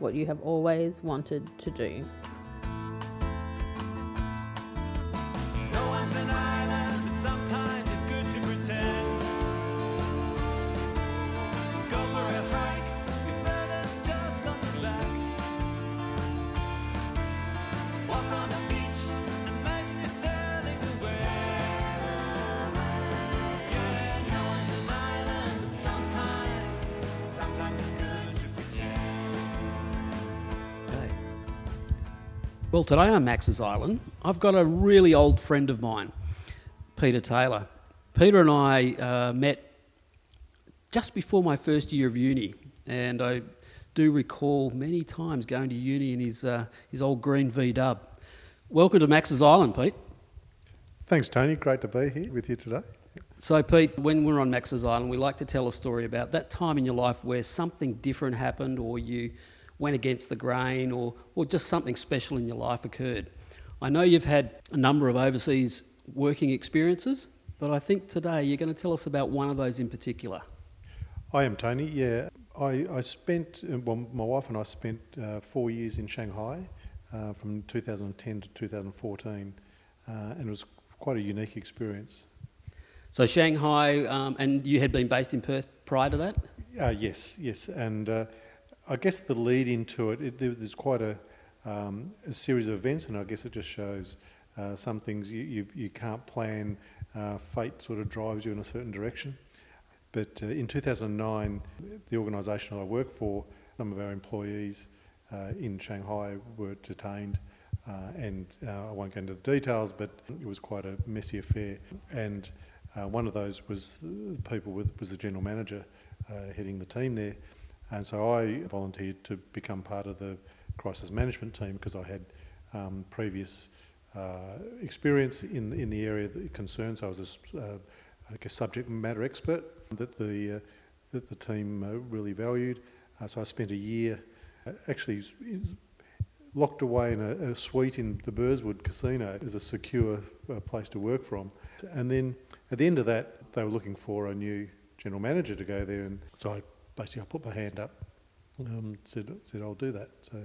what you have always wanted to do. Today on Max's Island, I've got a really old friend of mine, Peter Taylor. Peter and I uh, met just before my first year of uni, and I do recall many times going to uni in his, uh, his old green V dub. Welcome to Max's Island, Pete. Thanks, Tony. Great to be here with you today. So, Pete, when we're on Max's Island, we like to tell a story about that time in your life where something different happened, or you went against the grain, or, or just something special in your life occurred. I know you've had a number of overseas working experiences, but I think today you're going to tell us about one of those in particular. I am Tony. Yeah, I, I spent, uh, well, my wife and I spent uh, four years in Shanghai uh, from 2010 to 2014, uh, and it was quite a unique experience. So, Shanghai, um, and you had been based in Perth prior to that? Uh, yes, yes, and uh, I guess the lead into it, it there, there's quite a, um, a series of events, and I guess it just shows uh, some things you, you, you can't plan. Uh, fate sort of drives you in a certain direction. But uh, in 2009, the organisation I work for, some of our employees uh, in Shanghai were detained. Uh, and uh, I won't go into the details, but it was quite a messy affair. And one of those was people with was the general manager heading the team there, and so I volunteered to become part of the crisis management team because I had um, previous uh, experience in in the area that concerns. I was a, uh, like a subject matter expert that the uh, that the team uh, really valued. Uh, so I spent a year uh, actually locked away in a, a suite in the Burswood Casino as a secure place to work from. And then at the end of that, they were looking for a new general manager to go there, and so I basically I put my hand up, um, said said I'll do that. So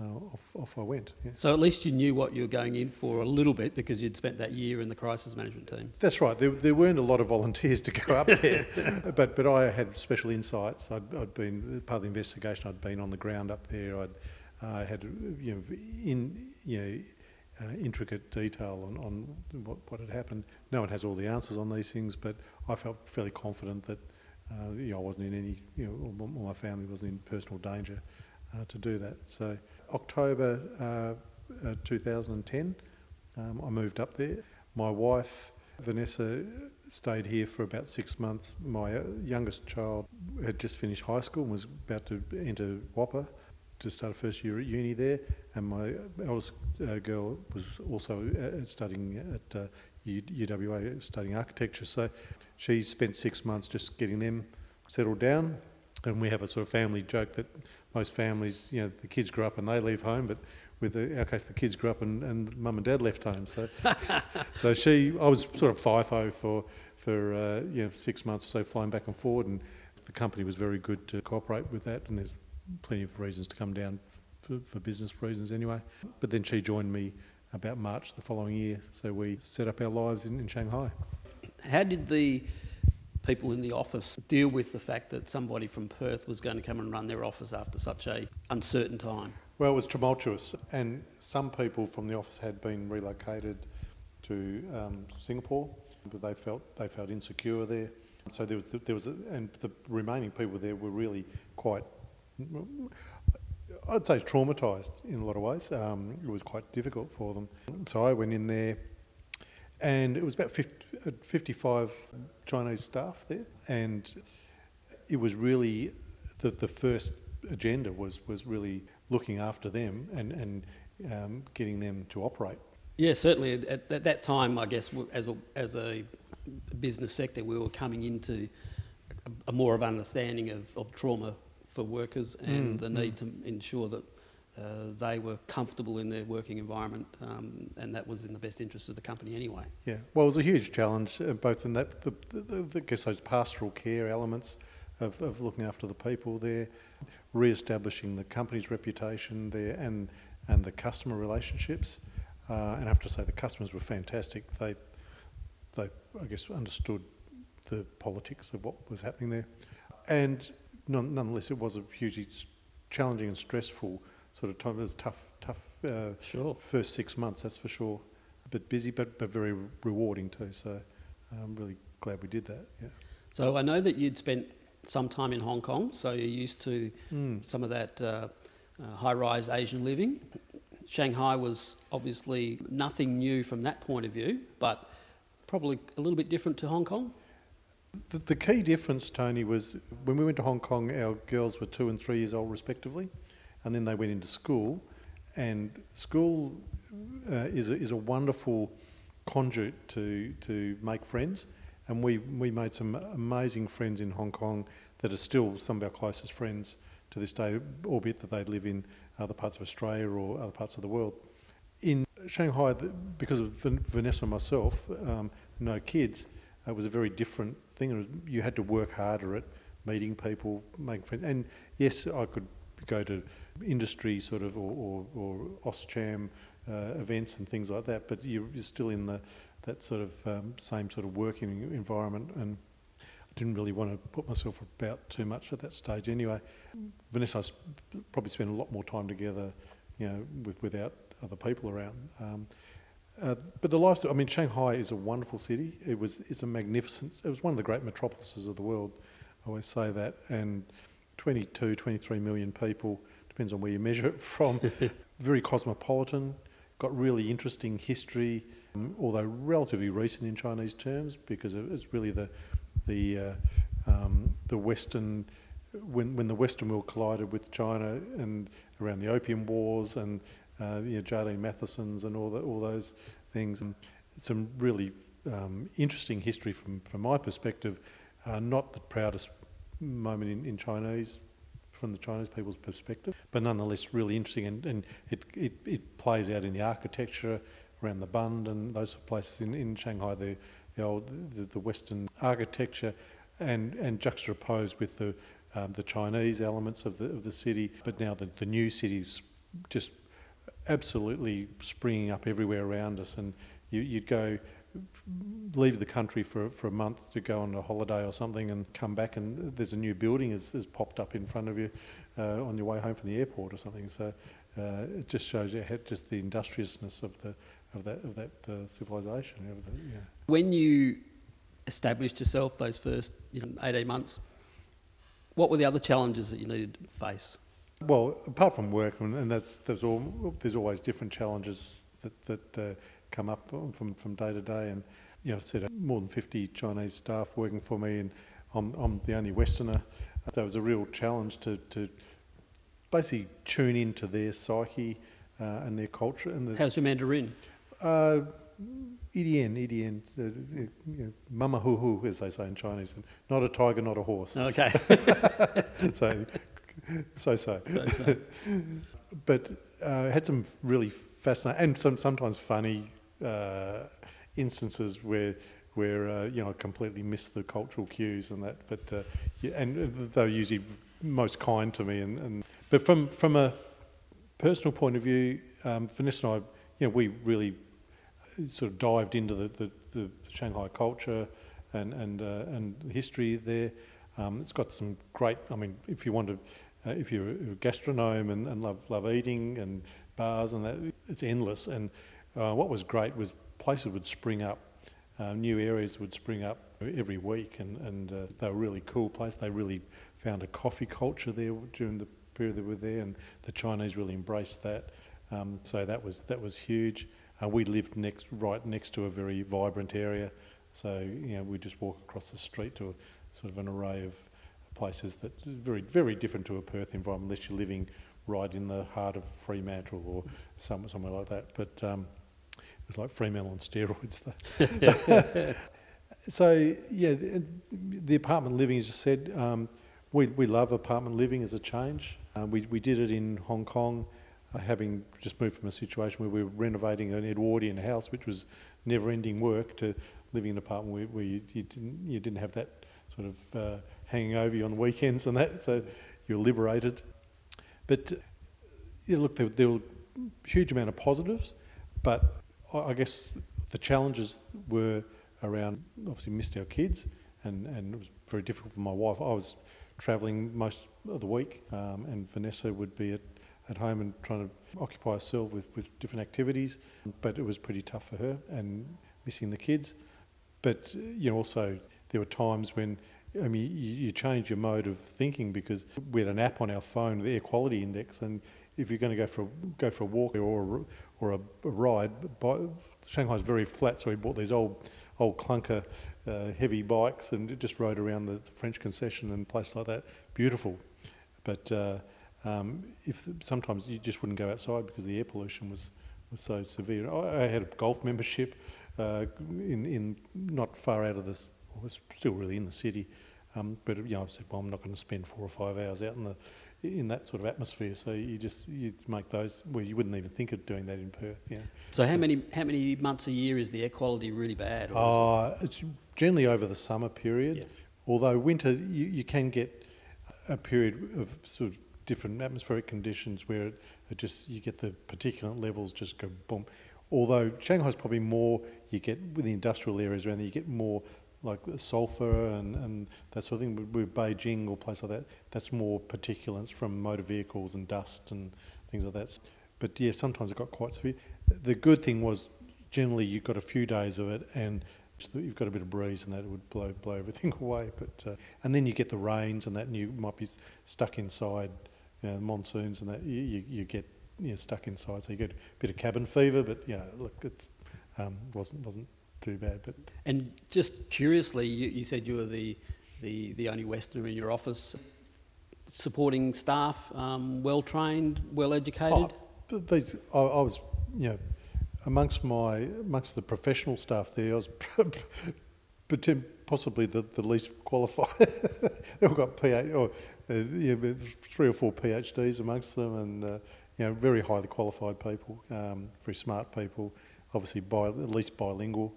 uh, off off I went. Yeah. So, at least you knew what you were going in for a little bit because you'd spent that year in the crisis management team. That's right. There, there weren't a lot of volunteers to go up there, but but I had special insights. I'd, I'd been part of the investigation. I'd been on the ground up there. I'd uh, had you know in you know. Uh, intricate detail on, on what, what had happened. No one has all the answers on these things, but I felt fairly confident that uh, you know I wasn't in any, you know, my family wasn't in personal danger uh, to do that. So October uh, uh, 2010, um, I moved up there. My wife Vanessa stayed here for about six months. My uh, youngest child had just finished high school and was about to enter WAAPA to start a first year at uni there, and my eldest uh, girl was also uh, studying at uh, UWA, studying architecture. So she spent six months just getting them settled down. And we have a sort of family joke that most families, you know, the kids grow up and they leave home, but with the, our case, the kids grew up and, and mum and dad left home. So, so she, I was sort of FIFO for for uh, you know six months or so, flying back and forward, and the company was very good to cooperate with that. And there's plenty of reasons to come down for, for business reasons anyway. But then she joined me about March the following year, so we set up our lives in, in Shanghai. How did the people in the office deal with the fact that somebody from Perth was going to come and run their office after such a uncertain time? Well, it was tumultuous, and some people from the office had been relocated to um, Singapore, but they felt they felt insecure there. So there was there was a, and the remaining people there were really quite. I'd say traumatised in a lot of ways. Um, it was quite difficult for them. So I went in there, and it was about 50, uh, 55 Chinese staff there, and it was really the, the first agenda was, was really looking after them and, and um, getting them to operate. Yeah, certainly. At, at that time, I guess, as a, as a business sector, we were coming into a, a more of understanding of, of trauma for workers and Mm, the need to ensure that uh, they were comfortable in their working environment, um, and that was in the best interest of the company anyway. Yeah, well, it was a huge challenge, uh, both in that, the, the, the, I guess those pastoral care elements of, of looking after the people there, re-establishing the company's reputation there and, and the customer relationships. Uh, and I have to say the customers were fantastic. They, they, I guess, understood the politics of what was happening there. And none, nonetheless, it was a hugely challenging and stressful sort of time. It was tough, tough uh, Sure. first six months, that's for sure. A bit busy, but, but very rewarding too. So I'm really glad we did that. Yeah. So I know that you'd spent some time in Hong Kong, so you're used to Mm. some of that uh, uh, high-rise Asian living. Shanghai was obviously nothing new from that point of view, but probably a little bit different to Hong Kong. The, the key difference, Tony, was when we went to Hong Kong, our girls were two and three years old respectively, and then they went into school. And school uh, is, a, is a wonderful conduit to, to make friends. And we, we made some amazing friends in Hong Kong that are still some of our closest friends to this day, albeit that they live in other parts of Australia or other parts of the world. In Shanghai, because of Vanessa and myself, um, no kids, it was a very different thing. You had to work harder at meeting people, making friends. And yes, I could go to industry sort of or, or, or AustCham uh, events and things like that, but you're, you're still in the that sort of um, same sort of working environment. And I didn't really want to put myself about too much at that stage anyway. Vanessa I s- probably spent a lot more time together, you know, with, without other people around. Um, uh, but the lifestyle, I mean, Shanghai is a wonderful city. It was, it's a magnificent, it was one of the great metropolises of the world. I always say that. And 22, 23 million people, depends on where you measure it from. Very cosmopolitan, got really interesting history, um, although relatively recent in Chinese terms, because it- it's really the, the, uh, um, the Western, when, when the Western world collided with China and around the Opium Wars and uh, you know, Jardine Matheson's and all, the, all those things. And some really um, interesting history from, from my perspective. Uh, not the proudest moment in, in Chinese, from the Chinese people's perspective, but nonetheless really interesting. And, and it, it, it plays out in the architecture around the Bund and those places in, in Shanghai, the, the old the, the Western architecture, and, and juxtaposed with the um, the Chinese elements of the of the city. But now the, the new city's just absolutely springing up everywhere around us, and you, you'd go leave the country for, for a month to go on a holiday or something and come back and there's a new building has, has popped up in front of you uh, on your way home from the airport or something. So uh, it just shows you just the industriousness of the of that of that uh, civilization. Of the, yeah. When you established yourself those first you know, 18 months, what were the other challenges that you needed to face? Well, apart from work, and, and that's, there's, all, there's always different challenges that, that uh, come up from, from day to day. And, you know, I said uh, more than 50 Chinese staff working for me, and I'm, I'm the only Westerner. So it was a real challenge to, to basically tune into their psyche uh, and their culture. And the, How's your Mandarin? uh, EDN, EDN, uh, you know, mama hoo hoo, as they say in Chinese. Not a tiger, not a horse. Okay. so, so so. but uh, had some really fascinating and some sometimes funny uh, instances where where uh, you know completely missed the cultural cues and that. But uh, and they're usually most kind to me. And, and but from from a personal point of view, um, Vanessa and I, you know, we really sort of dived into the, the, the Shanghai culture and and uh, and history there. Um, it's got some great. I mean, if you want to, uh, if you're a gastronome and, and love love eating and bars and that, it's endless. And uh, what was great was places would spring up, uh, new areas would spring up every week, and, and uh, they were really cool place. They really found a coffee culture there during the period they were there, and the Chinese really embraced that. Um, so that was that was huge. Uh, we lived next, right next to a very vibrant area, so you know we just walk across the street to a, sort of an array of places that very very different to a Perth environment, unless you're living right in the heart of Fremantle or some, somewhere like that. But um, it was like Fremantle on steroids. so yeah, the, the apartment living, as you said, um, we we love apartment living as a change. Uh, we we did it in Hong Kong, uh, having just moved from a situation where we were renovating an Edwardian house, which was never-ending work, to living in an apartment where, where you, you didn't you didn't have that sort of uh, hanging over you on the weekends and that, so you're liberated. But uh, yeah, look, there, there were a huge amount of positives, but I, guess the challenges were around obviously missed our kids, and, and it was very difficult for my wife. I was travelling most of the week, um, and Vanessa would be at, at home and trying to occupy herself with, with different activities, but it was pretty tough for her and missing the kids. But you know, also there were times when I mean you, you change your mode of thinking because we had an app on our phone, the air quality index, and if you're going to go for a, go for a walk or a, or a, a ride, by, Shanghai's very flat, so we bought these old old clunker uh, heavy bikes and just rode around the French concession and places like that. Beautiful, but uh, um, if sometimes you just wouldn't go outside because the air pollution was was so severe. I I had a golf membership uh, in in not far out of this. Was still really in the city, um, but you know I said, well, I'm not going to spend four or five hours out in the in that sort of atmosphere. So you just you make those where you wouldn't even think of doing that in Perth. Yeah. So how many how many months a year is the air quality really bad? or is Uh, it's generally over the summer period, Yeah. although winter you, you can get a period of sort of different atmospheric conditions where it, it just you get the particulate levels just go boom. Although Shanghai's probably more you get with the industrial areas around there, you get more like sulphur and, and that sort of thing. With, with Beijing or places like that, that's more particulates from motor vehicles and dust and things like that. But yeah, sometimes it got quite severe. The good thing was generally you got a few days of it and you've got a bit of breeze and that would blow blow everything away. But uh, and then you get the rains and that, and you might be stuck inside. You know, monsoons and that you, you, you get you know, stuck inside, so you get a bit of cabin fever. But yeah, look, it um, wasn't wasn't too bad. But And just curiously, you, you said you were the, the, the only Westerner in your office. Supporting staff, um, well trained, well educated. Oh, these, I, I was, you know, amongst my amongst the professional staff there, I was possibly the, the least qualified. They've all got PhD, or uh, yeah, three or four PhDs amongst them, and uh, you know, very highly qualified people, um, very smart people, obviously bi- at least bilingual,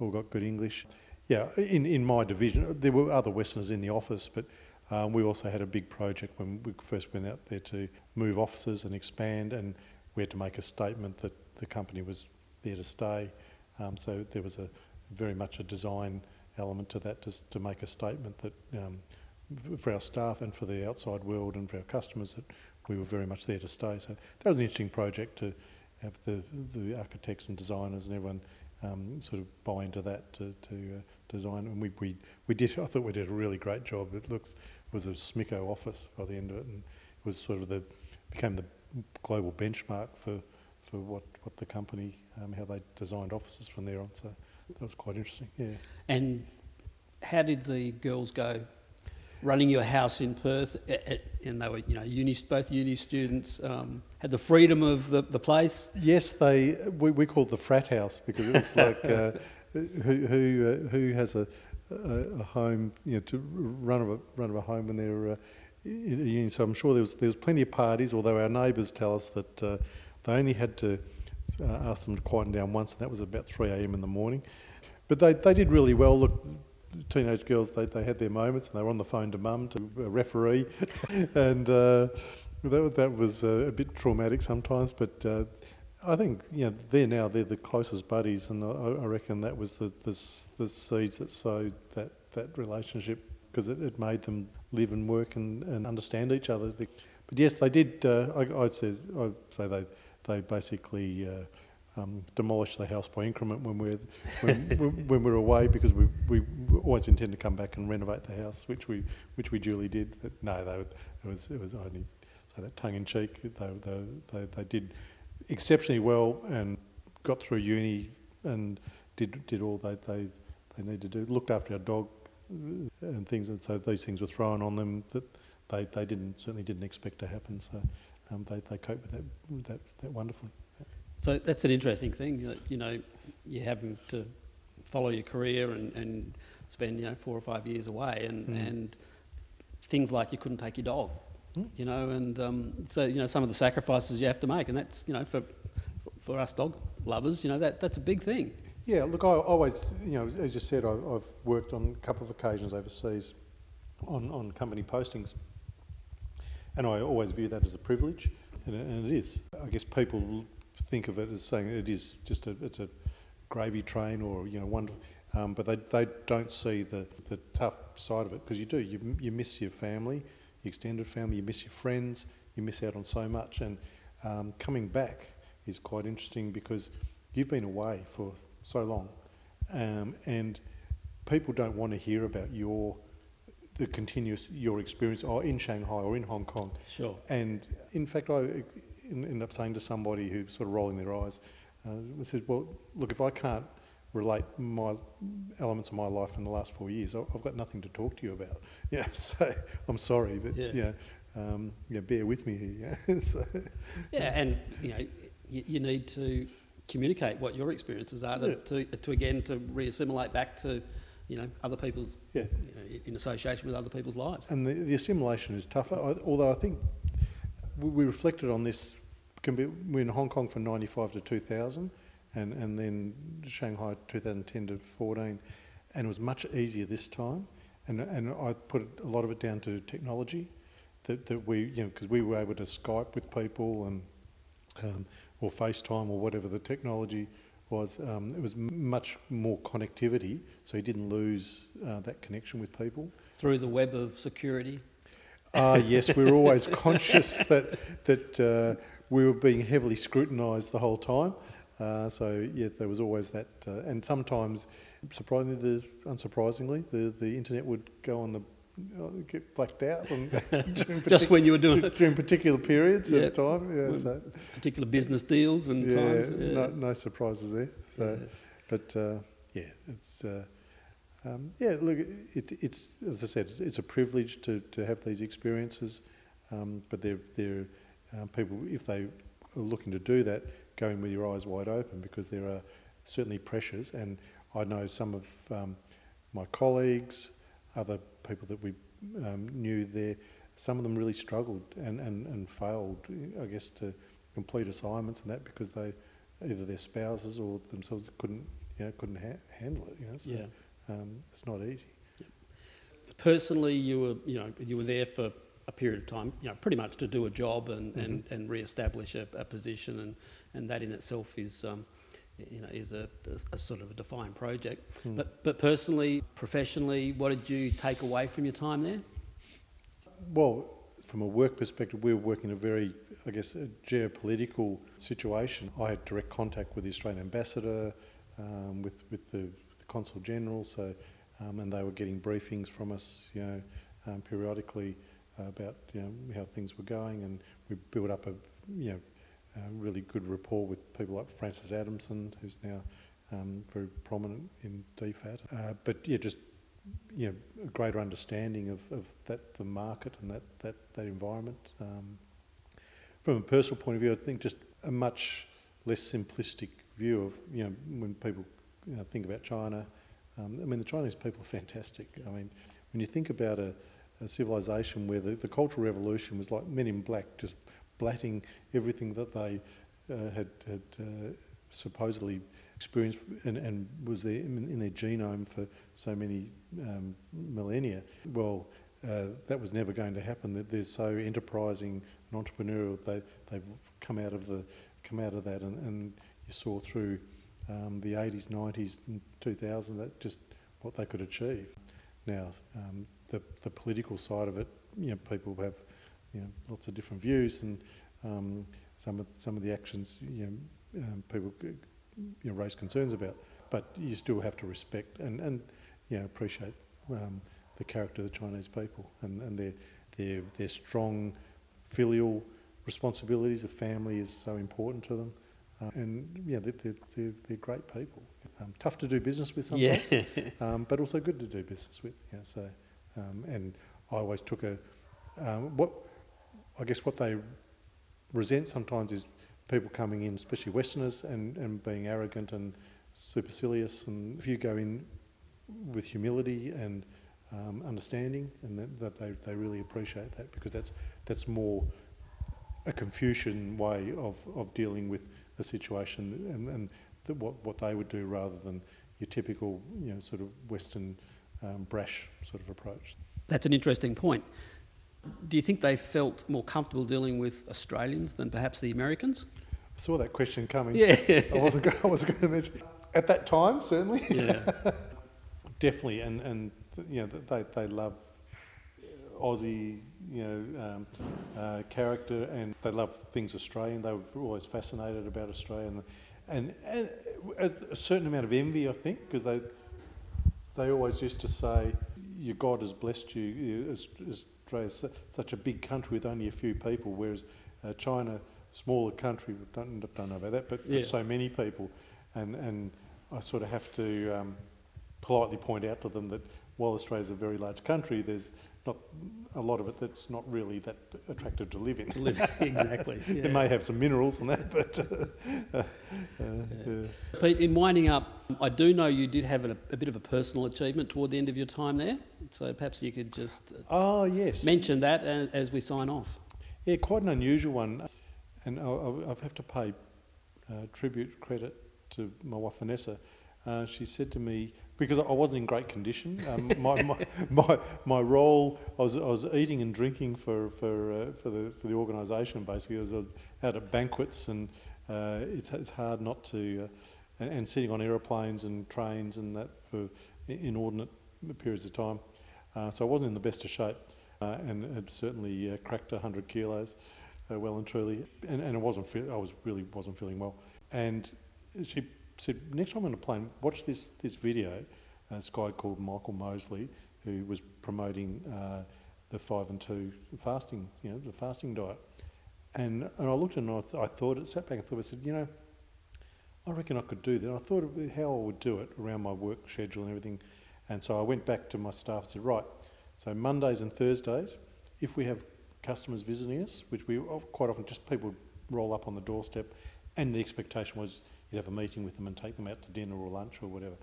all got good English. Yeah, in, in my division, there were other Westerners in the office, but um, we also had a big project when we first went out there to move offices and expand, and we had to make a statement that the company was there to stay. Um, so there was a very much a design element to that, just to make a statement that um, for our staff and for the outside world and for our customers that we were very much there to stay. So that was an interesting project to have the, the architects and designers and everyone um, sort of buy into that to, to uh, design. And we, we, we did, I thought we did a really great job. It looks, it was a Smico office by the end of it and it was sort of the, became the global benchmark for, for what, what the company, um, how they designed offices from there on. So that was quite interesting, yeah. And how did the girls go running your house in Perth? And they were, you know, uni, both uni students, um, had the freedom of the, the place. Yes, they we, we called the frat house because it's like uh, who who uh, who has a, a a home you know to run of a run of a home when they're uh, in a uni. So I'm sure there was there was plenty of parties. Although our neighbours tell us that uh, they only had to uh, ask them to quieten down once, and that was about 3 a.m. in the morning. But they they did really well. Look. Teenage girls, they, they had their moments, and they were on the phone to mum, to a referee, and uh, that, that was uh, a bit traumatic sometimes. But uh, I think you know they're now they're the closest buddies, and I, I reckon that was the, the the seeds that sowed that that relationship because it, it made them live and work and, and understand each other. But yes, they did. Uh, I, I'd say I'd say they they basically uh, um, demolish the house by increment when we're when, when, we're away because we, we always intend to come back and renovate the house, which we which we duly did. But no, they, it was it was only so that tongue in cheek. They, they, they, they did exceptionally well and got through uni and did did all they they they need to do. Looked after our dog uh, and things, and so these things were thrown on them that they, they didn't certainly didn't expect to happen. So um, they they cope with that that, that wonderfully. So that's an interesting thing. that, You know, you're having to follow your career and, and spend you know four or five years away, and, Mm. and things like you couldn't take your dog, Mm. you know, and um, so you know some of the sacrifices you have to make, and that's you know for for, us dog lovers, you know that that's a big thing. Yeah, look, I always, you know, as you said, I, I've worked on a couple of occasions overseas on, on company postings, and I always view that as a privilege, and, and it is. I guess people think of it as saying it is just a, it's a gravy train or you know one, um, but they, they don't see the, the tough side of it because you do. You, you miss your family, your extended family, you miss your friends, you miss out on so much, and um, coming back is quite interesting because you've been away for so long, um, and people don't want to hear about your the continuous your experience or in Shanghai or in Hong Kong. Sure. And in fact, I en- ended up saying to somebody who sort of rolling their eyes, uh, said, "Well, look, if I can't relate my elements of my life in the last four years, I've got nothing to talk to you about." Yeah, so I'm sorry, but Yeah. yeah, um, yeah, bear with me here. Yeah? so, Yeah, and you know you, you need to communicate what your experiences are to, Yeah. to, to again to re-assimilate back to you know other people's yeah. you know, in association with other people's lives. And the, the assimilation is tougher, I, although I think we, we reflected on this. Can be, we're in Hong Kong from 95 to 2000 and, and then Shanghai 2010 to 14 and it was much easier this time and, and I put a lot of it down to technology that, that we, you know, because we were able to Skype with people and um, or FaceTime or whatever the technology was. Um, it was m- much more connectivity, so you didn't lose uh, that connection with people. Through the web of security. Ah, yes, we were always conscious that that uh, we were being heavily scrutinised the whole time. Uh, so yeah, there was always that, uh, and sometimes, surprisingly, the, unsurprisingly, the, the internet would go on the uh, get blacked out and Just when you were doing during particular periods Yeah. at the time. Yeah, so particular business deals and yeah, times. No, no surprises there. So, Yeah. but uh, yeah, it's uh, um, yeah. Look, it, it's as I said, it's, it's a privilege to, to have these experiences, um, but they're they're um, people if they are looking to do that, go in with your eyes wide open because there are certainly pressures, and I know some of um, my colleagues, other people that we um, knew there, some of them really struggled and, and, and failed, I guess, to complete assignments and that because they either their spouses or themselves couldn't you know couldn't ha- handle it. You know, so Yeah. um, it's not easy. Personally, you were you know you were there for a period of time, you know, pretty much to do a job and, and, Mm-hmm. and re-establish a, a position, and, and that in itself is um, you know is a, a sort of a defined project. Hmm. But but personally, professionally, what did you take away from your time there? Well, from a work perspective, we were working in a very, I guess, a geopolitical situation. I had direct contact with the Australian ambassador, um, with with the, the consul general, so um, and they were getting briefings from us, you know, um, periodically about you know how things were going, and we built up a you know a really good rapport with people like Frances Adamson, who's now um, very prominent in DFAT. Uh, but yeah, just you know, a greater understanding of, of that the market and that that, that environment. Um, from a personal point of view, I think just a much less simplistic view of you know when people you know, think about China. Um, I mean, the Chinese people are fantastic. I mean, when you think about a, a civilization where the, the Cultural Revolution was like Men in Black, just blatting everything that they uh, had had uh, supposedly experienced and, and was there in, in their genome for so many um, millennia. Well, uh, that was never going to happen. That they're so enterprising and entrepreneurial. They they've come out of the come out of that, and, and you saw through um, the 80s, 90s, and 2000 that just what they could achieve. Now, um, the the political side of it, you know, people have you know lots of different views, and um, some of some of the actions, you know, um, people you know, raise concerns about. But you still have to respect and, and you know, appreciate um, the character of the Chinese people and, and their, their, their strong filial responsibilities. The family is so important to them. Uh, and yeah, they're, they're, they're, they're great people. Um, tough to do business with sometimes, Yeah. um, but also good to do business with. Yeah, so, um, and I always took a um, what I guess what they resent sometimes is people coming in, especially Westerners, and, and being arrogant and supercilious. And if you go in with humility and um, understanding, and that, that they, they really appreciate that because that's that's more a Confucian way of, of dealing with a situation and, and the, what, what they would do rather than your typical, you know, sort of Western um, brash sort of approach. That's an interesting point. Do you think they felt more comfortable dealing with Australians than perhaps the Americans? I saw that question coming. Yeah. I wasn't going, I wasn't going to mention at that time certainly. Yeah. Definitely, and and you know they they love Aussie you know um, uh, character, and they love things Australian. They were always fascinated about Australia, and and, and a, a certain amount of envy, I think, because they they always used to say, "Your God has blessed you." you Aus- Australia's such a big country with only a few people, whereas uh, China, smaller country, don't don't know about that, but, Yeah. so many people, and and I sort of have to um, politely point out to them that while Australia's a very large country, there's not a lot of it that's not really that attractive to live in. To live- exactly. It may have some minerals and that, but uh, uh, yeah. Pete, in winding up, I do know you did have a, a bit of a personal achievement toward the end of your time there. So perhaps you could just Oh yes, mention that as, as we sign off. Yeah, quite an unusual one, and I, I, I have to pay uh, tribute credit to my wife Vanessa. Uh, she said to me because I wasn't in great condition. Um, my, my, my my role, I was I was eating and drinking for for uh, for the for the organisation basically. I was out at banquets, and uh, it's it's hard not to, uh, and, and sitting on aeroplanes and trains and that for inordinate periods of time. Uh, so I wasn't in the best of shape, uh, and had certainly uh, cracked 100 kilos, uh, well and truly. And, and I wasn't, I was really wasn't feeling well. And she said, next time on a plane, watch this this video. Uh, this guy called Michael Mosley, who was promoting uh, the five and two fasting, you know, the fasting diet. And and I looked at it and I, th- I thought, it sat back and thought, I said, you know, I reckon I could do that. I thought of how I would do it around my work schedule and everything. And so I went back to my staff and said, right, so Mondays and Thursdays, if we have customers visiting us, which we quite often just people roll up on the doorstep, and the expectation was you'd have a meeting with them and take them out to dinner or lunch or whatever.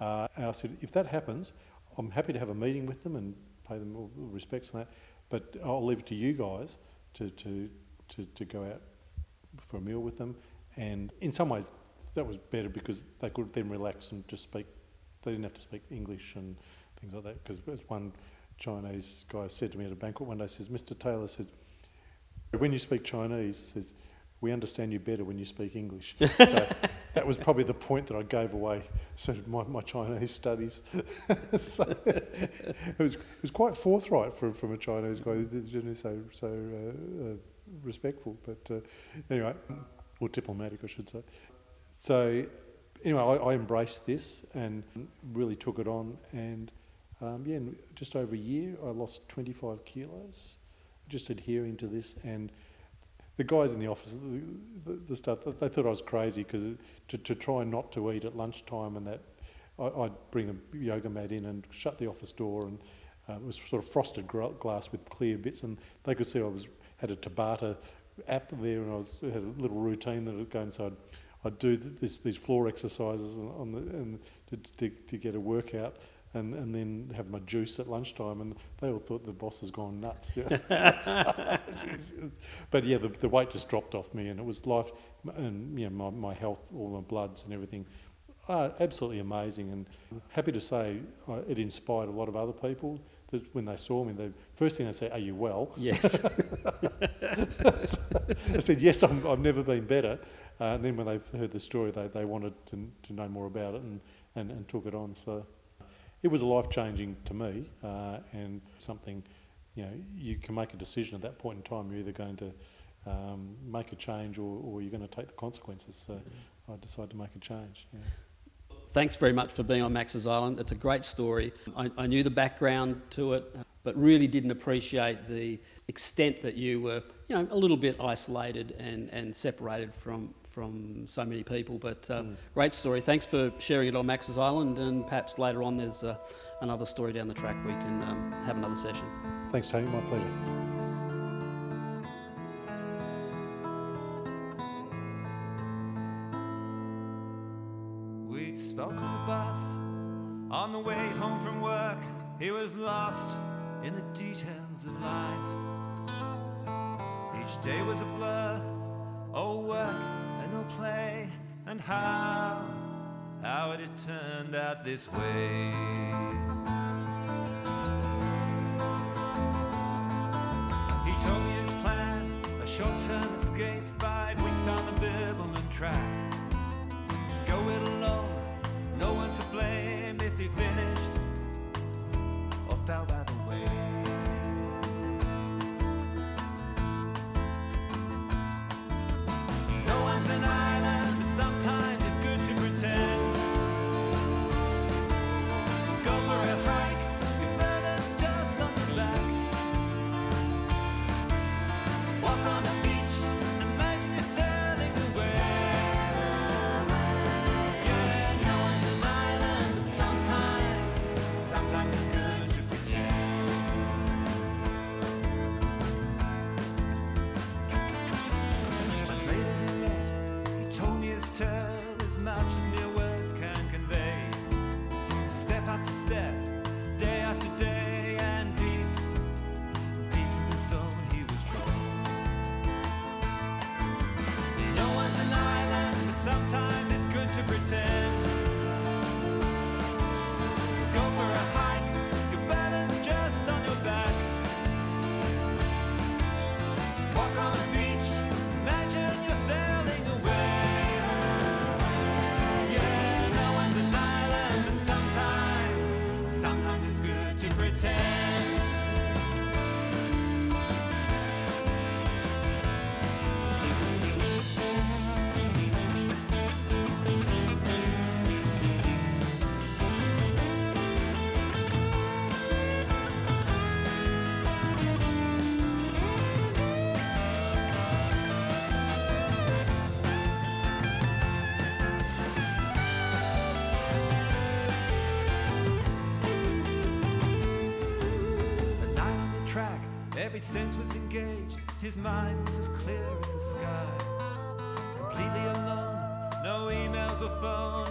Uh, and I said, if that happens, I'm happy to have a meeting with them and pay them all respects and that, but I'll leave it to you guys to, to, to, to go out for a meal with them. And in some ways, that was better because they could then relax and just speak. They didn't have to speak English and things like that. Because as one Chinese guy said to me at a banquet one day, says, "Mr. Taylor said, when you speak Chinese, says we understand you better when you speak English." so that was probably the point that I gave away sort of my, my Chinese studies. so it was it was quite forthright from from a Chinese guy, generally so so uh, uh, respectful. But uh, anyway, or diplomatic, I should say. So anyway, I, I embraced this and really took it on, and um, yeah, in just over a year, I lost 25 kilos, just adhering to this. And the guys in the office, the, the, the stuff, they thought I was crazy because to, to try not to eat at lunchtime and that, I, I'd bring a yoga mat in and shut the office door, and uh, it was sort of frosted glass with clear bits, and they could see I was had a Tabata app there, and I was had a little routine that would go inside. I'd do this, these floor exercises on the, and to, to, to get a workout, and, and then have my juice at lunchtime, and they all thought the boss has gone nuts. Yeah. but yeah, the, the weight just dropped off me, and it was life, and you know, my, my health, all my bloods and everything, uh, absolutely amazing. And happy to say uh, it inspired a lot of other people that when they saw me, the first thing they say, "Are you well?" Yes. I said, yes, I'm, I've never been better. Uh, and then when they heard the story, they, they wanted to, to know more about it and, and, and took it on. So it was a life changing to me uh, and something, you know, you can make a decision at that point in time. You're either going to um, make a change or, or you're going to take the consequences. So I decided to make a change. Yeah. Thanks very much for being on Max's Island. It's a great story. I, I knew the background to it, but really didn't appreciate the extent that you were, you know, a little bit isolated and, and separated from, from so many people. But uh, great story. Thanks for sharing it on Max's Island, and perhaps later on there's uh, another story down the track we can um, have another session. Thanks, Tony. My pleasure. We spoke on the bus on the way home from work. He was lost in the details of life. Each day was a blur, all work and no play. And how, how had it turned out this way? He told me his plan, a short-term escape, five weeks on the Bibbulmun track. Go it alone, no one to blame if he finished or fell by the every sense was engaged. His mind was as clear as the sky. Completely alone, no emails or phone,